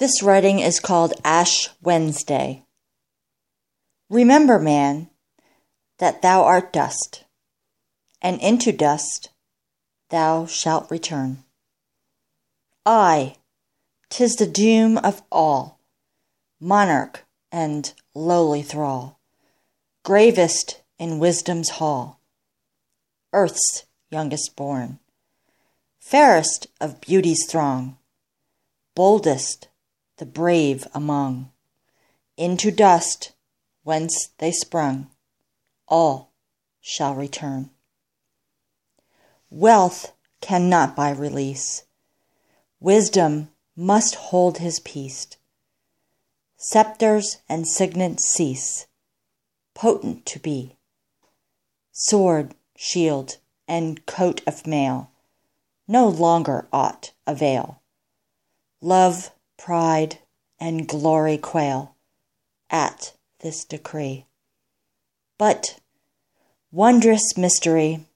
This writing is called Ash Wednesday. Remember, man, that thou art dust, and into dust thou shalt return. Ay, tis the doom of all, monarch and lowly thrall, gravest in wisdom's hall, earth's youngest born, fairest of beauty's throng, boldest the brave among. Into dust whence they sprung, all shall return. Wealth cannot buy release. Wisdom must hold his peace. Scepters and signets cease, potent to be. Sword, shield, and coat of mail no longer aught avail. Love pride, and glory quail at this decree. But, wondrous mystery,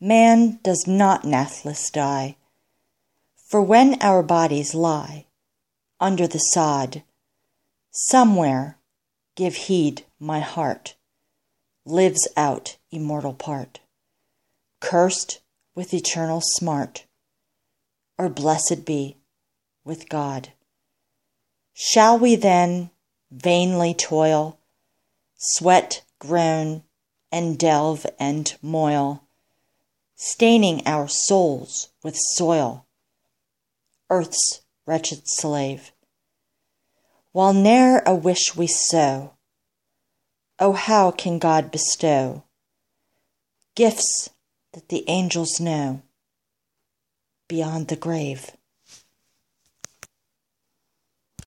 man does not nathless die, for when our bodies lie under the sod, somewhere, give heed, my heart, lives out immortal part, cursed with eternal smart, or blessed be with God. Shall we then vainly toil, sweat, groan, and delve and moil, staining our souls with soil, earth's wretched slave, while ne'er a wish we sow? Oh, how can God bestow gifts that the angels know beyond the grave?